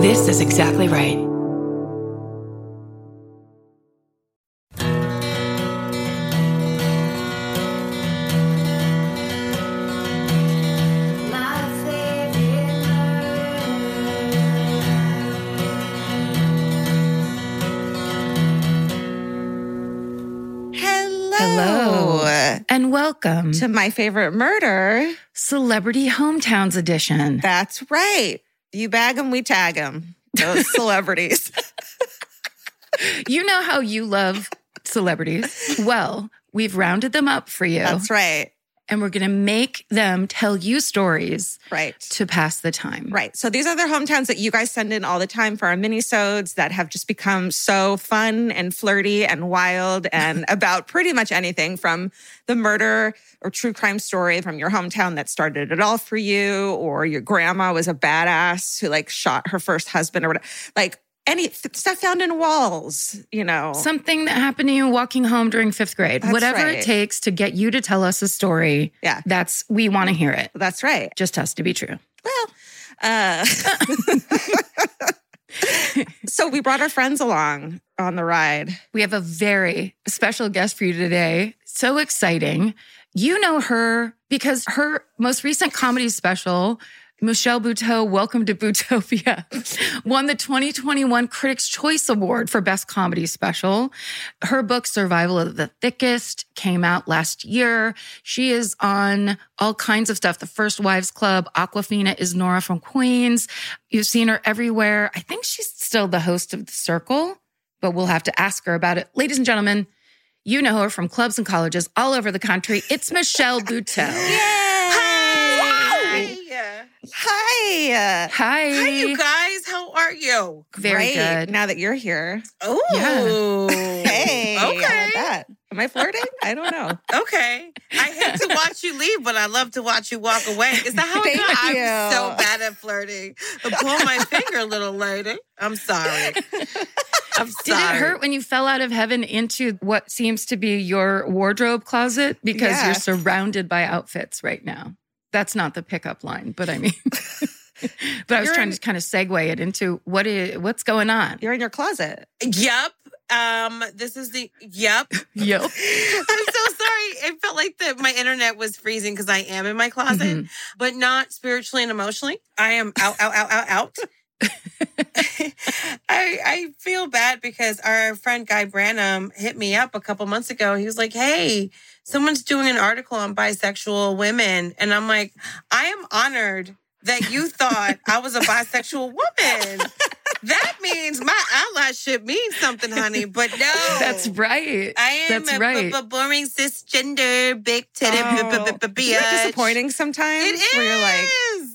This is exactly right. Hello. Hello. And welcome To my favorite murder. Celebrity Hometowns Edition. That's right. You bag them, we tag them. Those celebrities. You know how you love celebrities. Well, we've rounded them up for you. That's right. And we're going to make them tell you stories Right. to pass the time. Right. So these are the hometowns that you guys send in all the time for our minisodes that have just become so fun and flirty and wild and about pretty much anything from the murder or true crime story from your hometown that started it all for you, or your grandma was a badass who like shot her first husband or whatever. Like any stuff found in walls, you know. Something that happened to you walking home during fifth grade. That's Whatever right. it takes to get you to tell us a story. Yeah. That's, we want to hear it. That's right. Just has to be true. Well, uh, so we brought our friends along on the ride. We have a very special guest for you today. So exciting. You know her because her most recent comedy special, Michelle Buteau, Welcome to Bootopia, won the 2021 Critics' Choice Award for Best Comedy Special. Her book, Survival of the Thickest, came out last year. She is on all kinds of stuff. The First Wives Club, Awkwafina is Nora from Queens. You've seen her everywhere. I think she's still the host of The Circle, but we'll have to ask her about it. Ladies and gentlemen, you know her from clubs and colleges all over the country. It's Michelle Buteau. Hi. Hi. Hi. Hi, you guys. How are you? Very Great, good. Now that you're here. Oh, Hey. how about Okay. that? Am I flirting? I don't know. Okay. I hate to watch you leave, but I love to watch you walk away. Is that how it Thank? I'm you. so bad at flirting. I pull my finger a little later. I'm sorry. I'm Did sorry. it hurt when you fell out of heaven into what seems to be your wardrobe closet because Yeah. you're surrounded by outfits right now? That's not the pickup line, but I mean, but I was You're trying in- to kind of segue it into what is what's going on. You're in your closet. Yep. Um, this is the yep. Yep. I'm so sorry. It felt like that my internet was freezing because I am in my closet, Mhm. but not spiritually and emotionally. I am out, out, out, out, out. I I feel bad because our friend Guy Branham hit me up a couple months ago. He was like, "Hey, someone's doing an article on bisexual women," and I'm like, "I am honored that you thought I was a bisexual woman. That means my allyship means something, honey. But no, That's right. I am That's a, right. b- b- boring cisgender, big titty, Oh. b- b- b- bitch. disappointing sometimes? It is. Where you're like,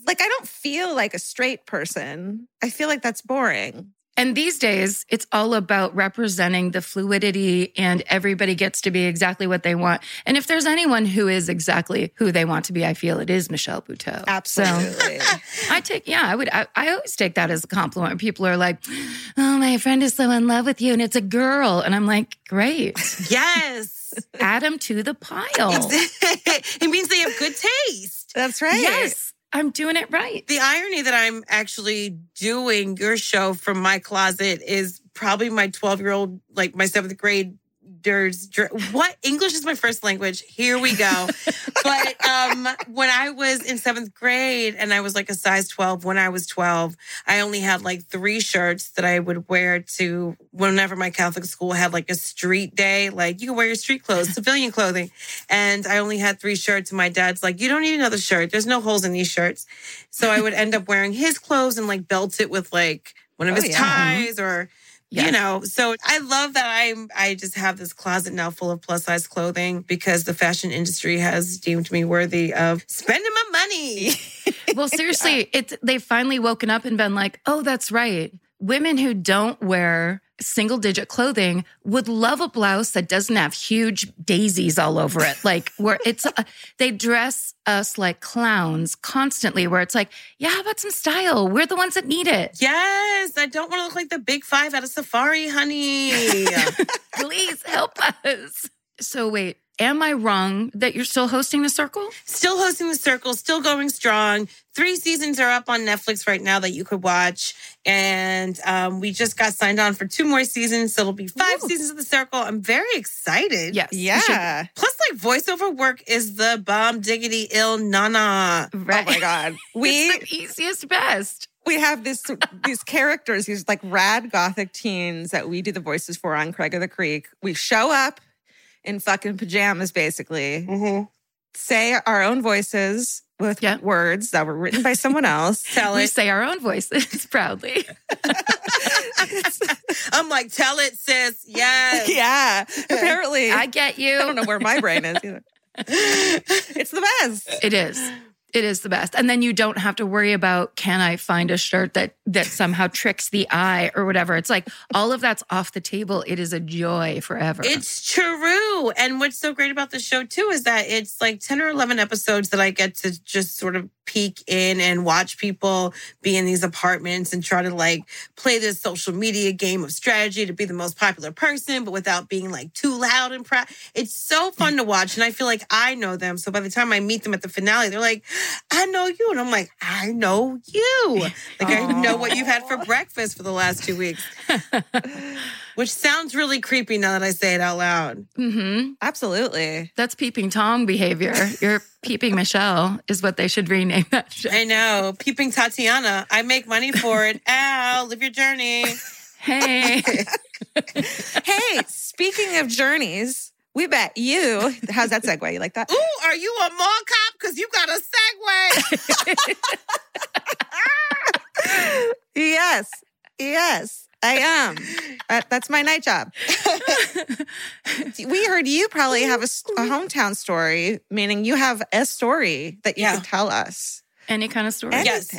like I don't feel like a straight person. I feel like that's boring. And these days, it's all about representing the fluidity and everybody gets to be exactly what they want. And if there's anyone who is exactly who they want to be, I feel it is Michelle Buteau. Absolutely. So I take, yeah, I would, I, I always take that as a compliment. People are like, oh, my friend is so in love with you and it's a girl. And I'm like, great. yes. Add them to the pile. it means they have good taste. that's right. Yes, I'm doing it right. The irony that I'm actually doing your show from my closet is probably my 12 year old, like my seventh grade. There's what English is my first language. Here we go. but um, when I was in seventh grade and I was like a size 12, when I was 12, I only had like three shirts that I would wear to whenever my Catholic school had like a street day. Like you can wear your street clothes, civilian clothing. And I only had three shirts. And my dad's like, you don't need another shirt. There's no holes in these shirts. So I would end up wearing his clothes and like belt it with like one of Oh, his yeah. ties or Yes. you know so i love that i'm i just have this closet now full of plus size clothing because the fashion industry has deemed me worthy of spending my money Well, seriously, it's they've finally woken up and been like, oh, that's right. Women who don't wear single digit clothing would love a blouse that doesn't have huge daisies all over it. Like where it's, uh, they dress us like clowns constantly where it's like, yeah, how about some style? We're the ones that need it. yes i don't want to look like the big five out of safari honey Please help us. So wait, am I wrong that you're still hosting the circle? Still hosting the circle, still going strong. Three seasons are up on Netflix right now that you could watch. And um, we just got signed on for two more seasons. So it'll be five Ooh. seasons of the circle. I'm very excited. Yes. Yeah. Plus, like voiceover work is the bomb diggity ill nana. Right. Oh my God. We it's the easiest best. we have this these characters, these like rad gothic teens that we do the voices for on Craig of the Creek. We show up in fucking pajamas, basically, Mm-hmm. say our own voices with Yeah. words that were written by someone else. Tell We it. say our own voices proudly. I'm like, tell it, sis. Yes. yeah. Apparently, I I, get you. I don't know where my brain is either. It's the best. It is. It is the best. And then you don't have to worry about can I find a shirt that that somehow tricks the eye or whatever. It's like all of that's off the table. It is a joy forever. It's true. And what's so great about the show too is that it's like 10 or 11 episodes that I get to just sort of peek in and watch people be in these apartments and try to like play this social media game of strategy to be the most popular person, but without being like too loud and proud. It's so fun to watch. And I feel like I know them. So by the time I meet them at the finale, they're like, I know you. And I'm like, I know you. Like I know what you've had for breakfast for the last two weeks. Which sounds really creepy now that I say it out loud. hmm Absolutely. That's peeping Tom behavior. You're peeping Michelle is what they should rename that show. I know. Peeping Tatiana. I make money for it. Ow, live your journey. Hey. Hey, speaking of journeys, we bet you. How's that segue? You like that? Ooh, are you a mall cop? Because you got a segue. Yes. Yes, I am. That, that's my night job. we heard you probably have a hometown story, meaning you have a story that you Yeah. can tell us. Any kind of story. Yes.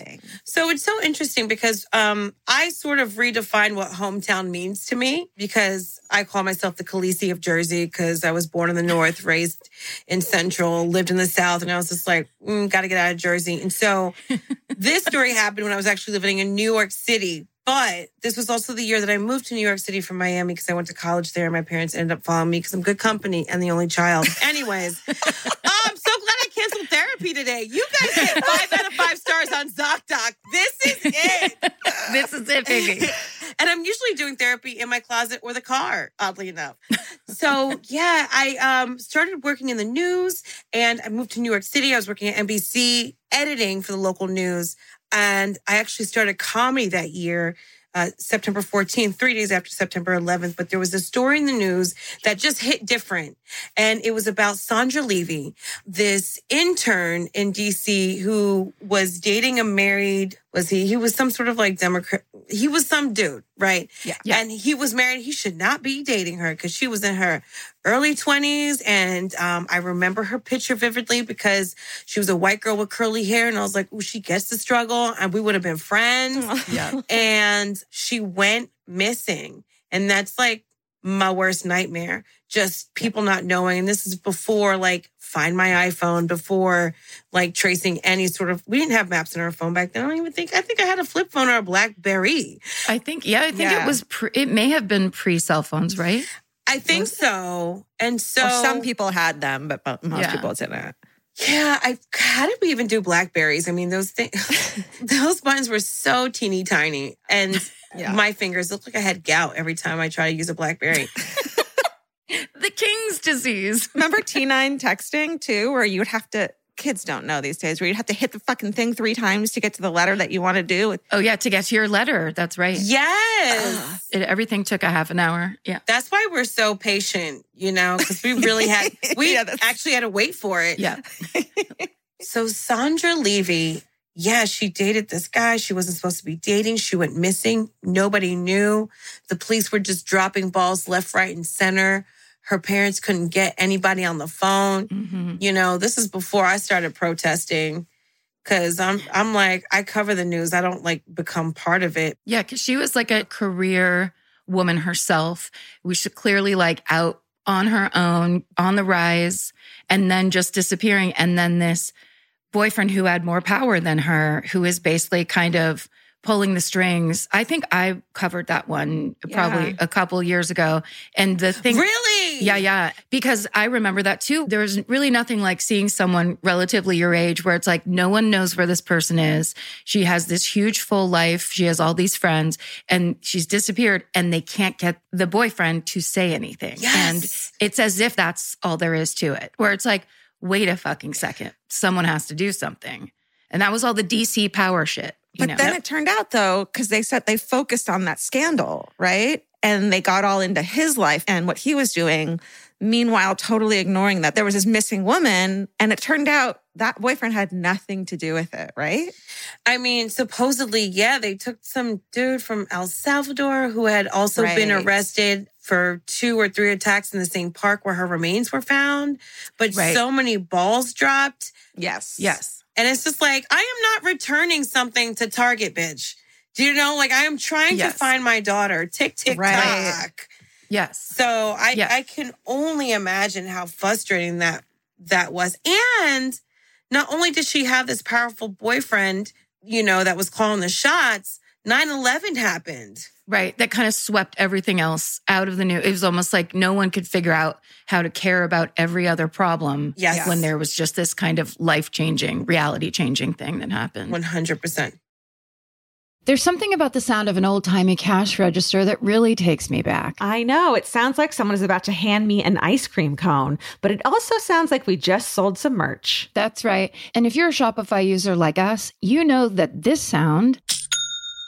So it's so interesting because um, I sort of redefine what hometown means to me because I call myself the Khaleesi of Jersey because I was born in the North, raised in Central, lived in the South, and I was just like, mm, got to get out of Jersey. And so this story happened when I was actually living in New York City. But this was also the year that I moved to New York City from Miami because I went to college there. And my parents ended up following me because I'm good company and the only child. Anyways, oh, I'm so glad I canceled therapy today. You guys get five out of five stars on ZocDoc. This is it. This is it, baby. And I'm usually doing therapy in my closet or the car, oddly enough. So yeah, I um, started working in the news and I moved to New York City. I was working at NBC editing for the local news. And I actually started comedy that year, uh, September 14th, three days after September 11th. But there was a story in the news that just hit different. And it was about Chandra Levy, this intern in DC who was dating a married, was he? He was some sort of like Democrat. He was some dude, right? Yeah. Yeah. And he was married. He should not be dating her because she was in her early 20s. And um, I remember her picture vividly because she was a white girl with curly hair. And I was like, oh, she gets the struggle. And we would have been friends. Yeah. and she went missing. And that's like my worst nightmare. Just people not knowing. And this is before like find my iPhone, before like tracing any sort of, we didn't have maps in our phone back then. I don't even think, I think I had a flip phone or a Blackberry. I think, yeah, I think Yeah. it was, pre, it may have been pre cell phones, right? I think so. And so Or some people had them, but most Yeah. people didn't. Yeah, I how did we even do blackberries? I mean, those things, those buttons were so teeny tiny, and Yeah. my fingers looked like I had gout every time I try to use a blackberry. The king's disease. Remember T9 texting too, where you would have to, kids don't know these days, where you'd have to hit the fucking thing three times to get to the letter that you want to do. Oh, yeah, to get to your letter. That's right. yes, It, everything took a half an hour. Yeah. that's why we're so patient, you know, because we really had we Yeah, actually had to wait for it. Yeah. So Chandra Levy, yeah, she dated this guy she wasn't supposed to be dating. She went missing. Nobody knew. The police were just dropping balls left, right, and center. Her parents couldn't get anybody on the phone. hmm You know, this is before I started protesting because I'm I'm like I cover the news. I don't like become part of it. Yeah. Cause she was like a career woman herself. We should clearly like out on her own, on the rise, and then just disappearing. And then this boyfriend who had more power than her, who is basically kind of pulling the strings. I think I covered that one probably Yeah. a couple years ago. And the thing, Really? Yeah, yeah. Because I remember that too. There's really nothing like seeing someone relatively your age where it's like no one knows where this person is. She has this huge full life. She has all these friends and she's disappeared and they can't get the boyfriend to say anything. Yes. And it's as if that's all there is to it, where it's like, wait a fucking second. Someone has to do something. And that was all the DC power shit. You But know? then it turned out though, because they said they focused on that scandal, right? And they got all into his life and what he was doing. Meanwhile, totally ignoring that there was this missing woman. And it turned out that boyfriend had nothing to do with it, right? I mean, supposedly, yeah, they took some dude from El Salvador who had also been arrested for two or three attacks in the same park where her remains were found. But Right. so many balls dropped. Yes. yes. And it's just like, I am not returning something to Target, bitch. Do you know? Like, I am trying Yes. to find my daughter. Tick, tick, Right. tock. Yes. So I, Yeah. I can only imagine how frustrating that that was. And not only did she have this powerful boyfriend, you know, that was calling the shots, 9-11 happened. Right. That kind of swept everything else out of the news. It was almost like no one could figure out how to care about every other problem Yes. when there was just this kind of life changing, reality changing thing that happened. 100%. There's something about the sound of an old timey cash register that really takes me back. I know. It sounds like someone is about to hand me an ice cream cone, but it also sounds like we just sold some merch. That's right. And if you're a Shopify user like us, you know that this sound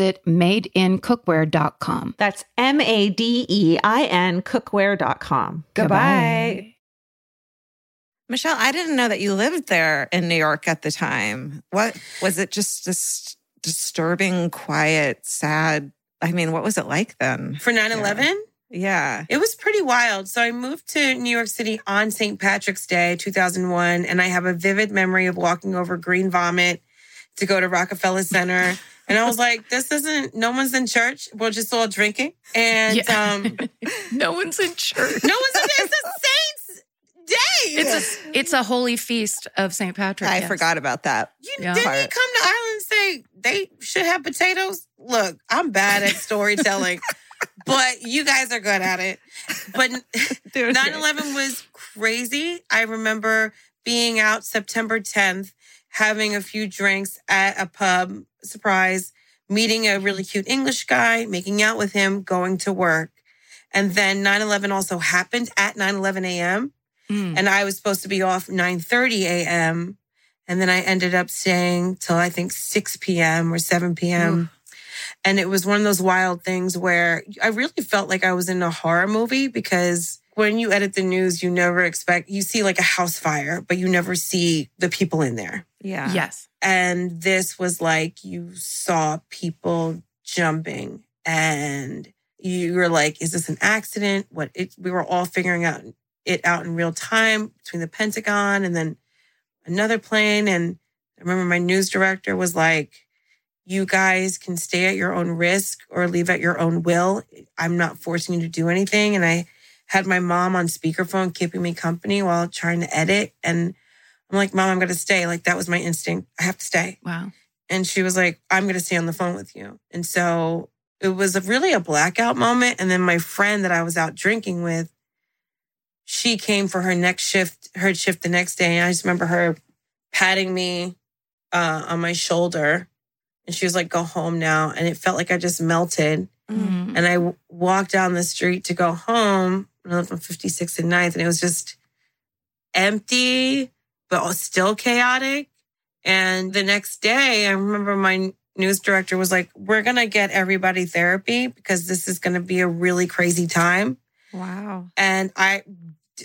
madeincookware.com. That's M A D E I N cookware.com. Goodbye. Michelle, I didn't know that you lived there in New York at the time. What was it just this disturbing, quiet, sad? I mean, what was it like then? For 9 11? Yeah. It was pretty wild. So I moved to New York City on St. Patrick's Day, 2001. And I have a vivid memory of walking over green vomit to go to Rockefeller Center. And I was like, this isn't, no one's in church. We're just all drinking. And Yeah. um, no one's in church. no one's in It's a saint's day. It's a it's a holy feast of St. Patrick. I yes. forgot about that. You, Yeah. didn't he come to Ireland and say they should have potatoes? Look, I'm bad at storytelling, but you guys are good at it. But 9 11 was crazy. I remember being out September 10th, having a few drinks at a pub, surprise, meeting a really cute English guy, making out with him, going to work. And then 9 11 also happened at 9 11 a.m. Mm. and I was supposed to be off 9:30 a.m. and then I ended up staying till I think 6 p.m. or 7 p.m. And it was one of those wild things where I really felt like I was in a horror movie because when you edit the news, you never expect you see like a house fire, but you never see the people in there. Yeah. Yes. And this was like you saw people jumping and you were like, is this an accident? What it, we were all figuring out it out in real time between the Pentagon and then another plane. And I remember my news director was like, you guys can stay at your own risk or leave at your own will. I'm not forcing you to do anything. And I had my mom on speakerphone keeping me company while trying to edit. And I'm like, Mom, I'm going to stay. Like, that was my instinct. I have to stay. Wow. And she was like, I'm going to stay on the phone with you. And so it was a, really a blackout moment. And then my friend that I was out drinking with, she came for her next shift, her shift the next day. And I just remember her patting me uh, on my shoulder. And she was like, go home now. And it felt like I just melted. Mm. And I w- walked down the street to go home. And I lived on 56th and 9th. And it was just empty, but still chaotic. And the next day, I remember my news director was like, We're going to get everybody therapy because this is going to be a really crazy time. Wow. And I,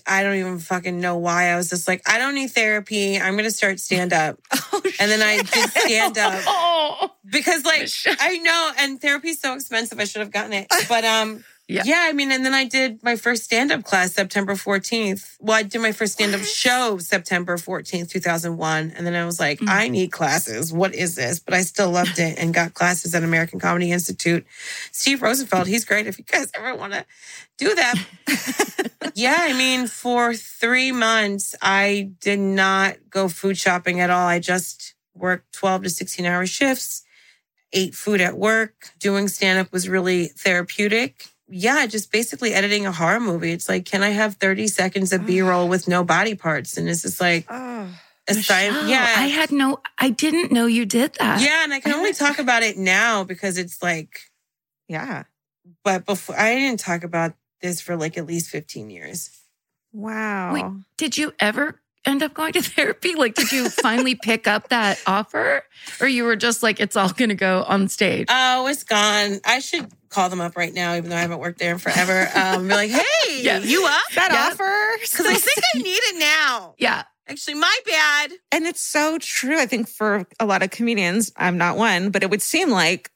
I don't even fucking know why. I was just like, I don't need therapy. I'm going to start stand up. Oh, And then I did stand up Oh. because like Michelle. I know, and therapy's so expensive. I should have gotten it, but um, Yeah. yeah. I mean, and then I did my first stand up class September 14th. Well, I did my first stand up show September 14th, 2001, and then I was like, Mm. I need classes. What is this? But I still loved it and got classes at American Comedy Institute. Steve Rosenfield, he's great. If you guys ever want to do that, yeah. I mean, for three months, I did not go food shopping at all. I just worked 12 to 16 hour shifts ate food at work. Doing stand up was really therapeutic. Yeah, just basically editing a horror movie. It's like, can I have 30 seconds of B roll with no body parts? And it's just like, Oh. a sign. Michelle, Yeah. I had no, I didn't know you did that. yeah. And I can only talk about it now because it's like, Yeah. but before I didn't talk about this for like at least 15 years. Wow. Wait, did you ever end up going to therapy? Like, did you finally pick up that offer? Or you were just like, it's all going to go on stage? Oh, it's gone. I should call them up right now, even though I haven't worked there in forever. Um, be like, hey, Yeah. you up? that Yeah. offer? Because I think I need it now. yeah. Actually, my bad. And it's so true. I think for a lot of comedians, I'm not one, but it would seem like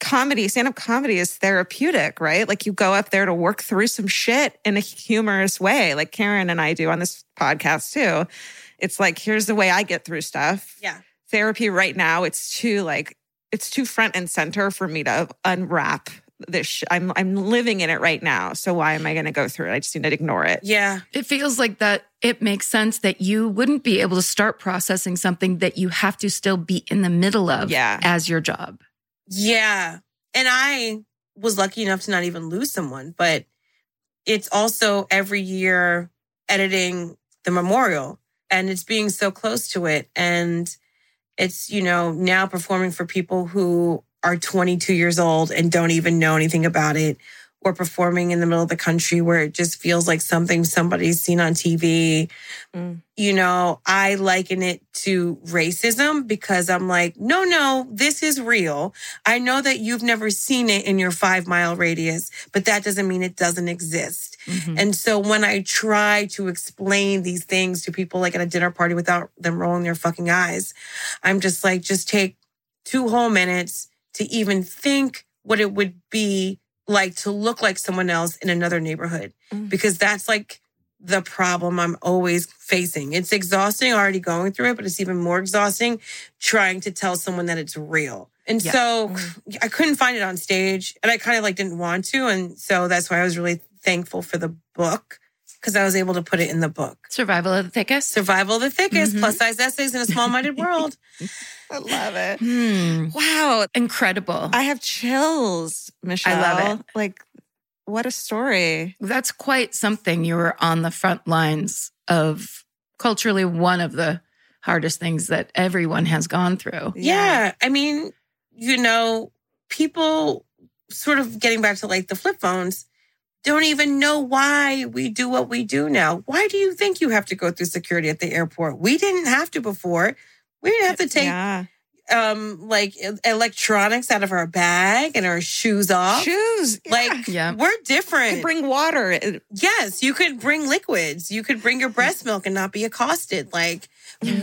comedy, stand up comedy is therapeutic, right? Like you go up there to work through some shit in a humorous way, like Karen and I do on this podcast too. It's like, here's the way I get through stuff. Yeah. Therapy right now, it's too like, it's too front and center for me to unwrap this. Sh- I'm, I'm living in it right now. So why am I going to go through it? I just need to ignore it. Yeah. It feels like that it makes sense that you wouldn't be able to start processing something that you have to still be in the middle of Yeah. as your job. Yeah. and I was lucky enough to not even lose someone, but it's also every year editing the memorial and it's being so close to it. And it's, you know, now performing for people who are 22 years old and don't even know anything about it or performing in the middle of the country where it just feels like something somebody's seen on TV. Mm. You know, I liken it to racism because I'm like, no, no, this is real. I know that you've never seen it in your five mile radius, but that doesn't mean it doesn't exist. Mhm. And so when I try to explain these things to people like at a dinner party without them rolling their fucking eyes, I'm just like, just take two whole minutes to even think what it would be like to look like someone else in another neighborhood. Mm. Because that's like the problem I'm always facing. It's exhausting already going through it, but it's even more exhausting trying to tell someone that it's real. And Yeah. so I couldn't find it on stage and I kind of like didn't want to. And so that's why I was really thankful for the book because I was able to put it in the book. Survival of the thickest. Survival of the thickest, Mhm. plus size essays in a small minded world. I love it. Hmm. Wow. Incredible. I have chills, Michelle. I love it. Like, what a story. That's quite something. You were on the front lines of culturally one of the hardest things that everyone has gone through. Yeah. I mean, you know, people sort of getting back to like the flip phones don't even know why we do what we do now. Why do you think you have to go through security at the airport? We didn't have to before. We didn't have to take Yeah. um like electronics out of our bag and our shoes off. Shoes. Like Yeah. we're You different. could bring water. Yes, you could bring liquids. You could bring your breast milk and not be accosted. Like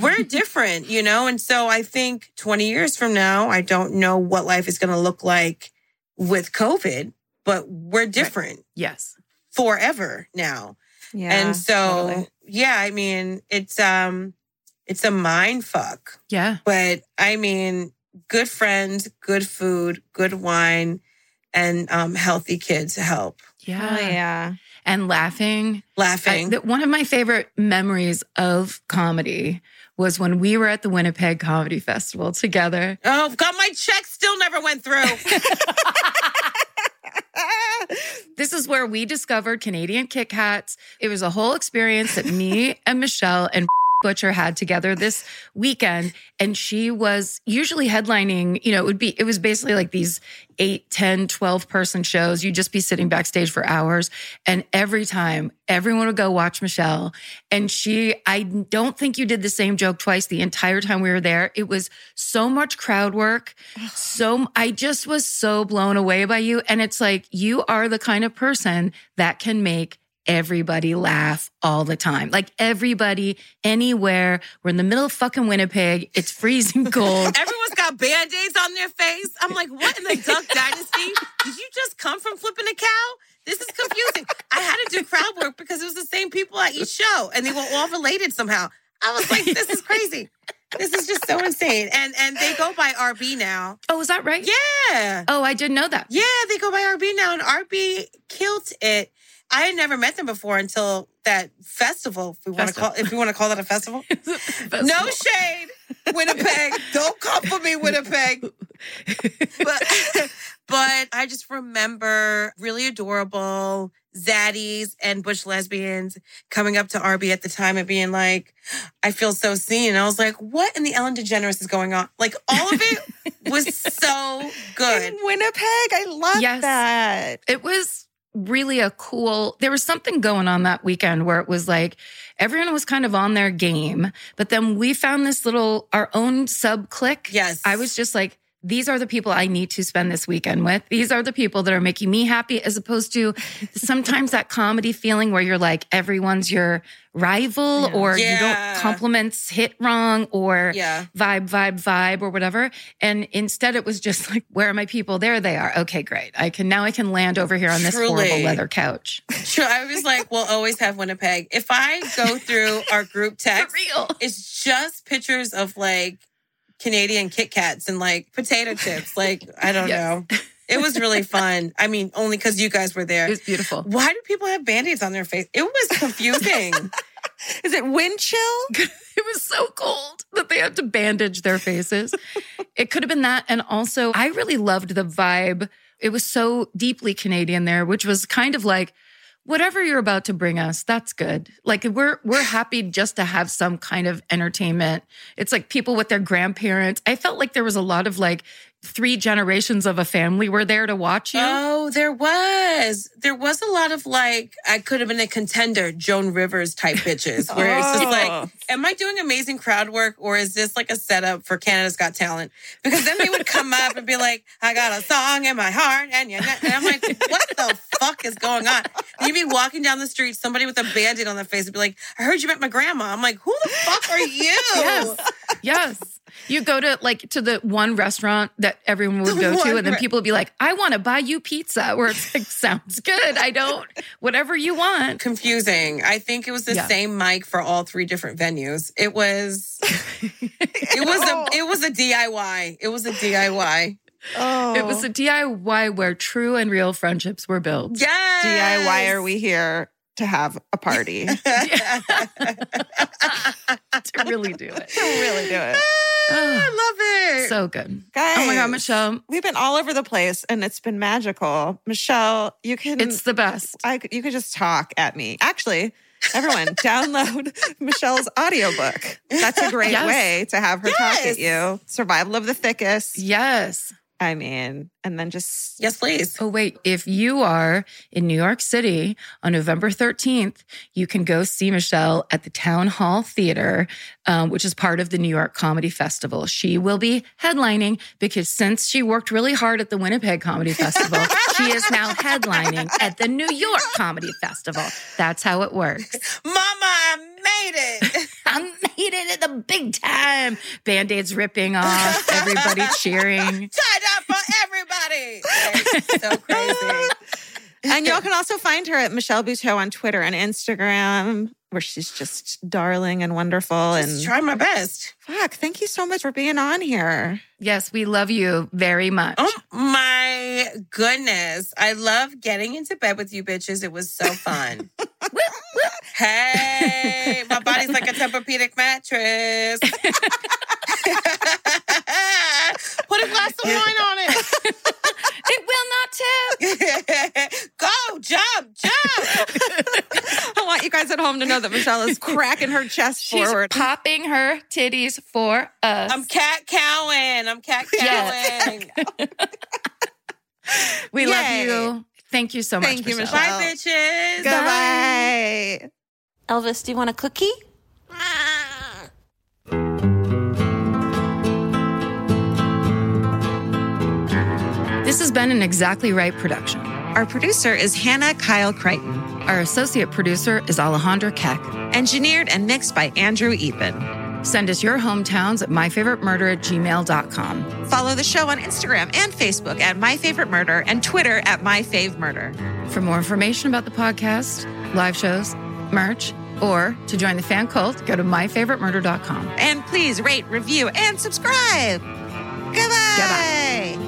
we're different, you know? And so I think 20 years from now, I don't know what life is going to look like with COVID, but we're different Yes. forever now. Yeah. and so, totally. yeah, I mean, it's, um, it's a mind fuck, Yeah. but I mean, good friends, good food, good wine, and, um, healthy kids help. Yeah. Oh, yeah. And laughing. I, Laughing. that one of my favorite memories of comedy was when we were at the Winnipeg Comedy Festival together. oh, God, my check still never went through. This is where we discovered Canadian Kit Kats. It was a whole experience that me and Michelle and Butcher had together this weekend. And she was usually headlining, you know, it would be, it was basically like these eight, 10, 12 person shows. You'd just be sitting backstage for hours. And every time everyone would go watch Michelle. And she, I don't think you did the same joke twice the entire time we were there. It was so much crowd work. So I just was so blown away by you. And it's like, you are the kind of person that can make everybody laugh all the time. Like everybody, anywhere. We're in the middle of fucking Winnipeg. It's freezing cold. Everyone's got band-aids on their face. I'm like, what in the Duck Dynasty? Did you just come from flipping a cow? This is confusing. I had to do crowd work because it was the same people at each show and they were all related somehow. I was like, this is crazy. This is just so insane. And and they go by RB now. oh, is that right? Yeah. Oh, I didn't know that. Yeah, they go by RB now, and RB killed it. I had never met them before until that festival. If we want to call, if we want to call that a festival, no Festival. shade, Winnipeg. Don't come for me, Winnipeg. but but I just remember really adorable zaddies and bush lesbians coming up to RB at the time and being like, I feel so seen. And I was like, what in the Ellen DeGeneres is going on? Like all of it was so good. In Winnipeg. I love Yes. that. it was really a cool there was something going on that weekend where it was like everyone was kind of on their game but then we found this little our own sub click Yes. i was just like these are the people i need to spend this weekend with these are the people that are making me happy as opposed to sometimes that comedy feeling where you're like everyone's your rival Yeah. or you don't compliments hit wrong or Yeah. vibe, vibe, vibe, or whatever. And instead, it was just like, where are my people? There they are. Okay, great. I can now I can land over here on this Truly. horrible leather couch. True. I was like, we'll always have Winnipeg. If I go through our group text, it's just pictures of like Canadian Kit Kats and like potato chips. Like, I don't Yes. know. It was really fun. I mean, only because you guys were there. It was beautiful. Why do people have band-aids on their face? It was confusing. Is it wind chill? It was so cold that they had to bandage their faces. it could have been that. And also, I really loved the vibe It was so deeply Canadian there, which was kind of like, whatever you're about to bring us, that's good. Like we're we're happy just to have some kind of entertainment. It's like people with their grandparents. I felt like there was a lot of like three generations of a family were there to watch you. Oh, there was. There was a lot of like, I could have been a contender, Joan Rivers type bitches, where it's just Oh. like, am I doing amazing crowd work or is this like a setup for Canada's Got Talent? Because then they would come up and be like, I got a song in my heart. And, and I'm like, what the fuck is going on? And you'd be walking down the street, somebody with a bandit on their face would be like, I heard you met my grandma. I'm like, who the fuck are you? Yes. Yes. You go to like to the one restaurant that everyone would The go to, and then people would be like, I want to buy you pizza. Where it's like, sounds good. I don't, whatever you want. confusing. I think it was the Yeah. same mic for all three different venues. It was it was a it was a DIY. It was a DIY. Oh. It was a DIY oh. where true and real friendships were built. Yes. DIY are we here to have a party? to to really do it. To really do it. Oh, I love it. So good. Guys, Oh my God, Michelle. We've been all over the place and it's been magical. Michelle, you can It's the best. I, you could just talk at me. Actually, everyone, download Michelle's audiobook. That's a great Yes. way to have her talk at you. Survival of the thickest. Yes. I mean, and then just yes, please. Oh, wait. If you are in New York City on November 13th, you can go see Michelle at the Town Hall Theater, um, which is part of the New York Comedy Festival. She will be headlining because since she worked really hard at the Winnipeg Comedy Festival, she is now headlining at the New York Comedy Festival. That's how it works. Mama, I made it. I made it at the big time. Band aids ripping off, everybody cheering. Tied up for everybody. It's so crazy. and y'all can also find her at Michelle Buteau on Twitter and Instagram, where she's just darling and wonderful. Just and try my best. fuck, thank you so much for being on here. Yes, we love you very much. Oh my goodness. I love getting into bed with you bitches. It was so fun. hey, my body's like a Tempur-Pedic mattress. Put a glass of wine on it. It will not tip. Go, jump, jump. I want you guys at home to know that Michelle is cracking her chest She's forward. popping her titties for us. I'm cat cowing. I'm cat Yes. cowing. we Yay. love you. Thank you so much. Thank you, Michelle. Michelle. Bye, bitches. Goodbye. Elvis, do you want a cookie? This has been an Exactly Right production. Our producer is Hannah Kyle Crichton. Our associate producer is Alejandra Keck. Engineered and mixed by Andrew Eapen. Send us your hometowns at myfavoritemurder at gmail.com. Follow the show on Instagram and Facebook at myfavoritemurder and Twitter at myfavemurder. For more information about the podcast, live shows, merch, or to join the fan cult, go to myfavoritemurder.com. And please rate, review, and subscribe. Goodbye. Goodbye.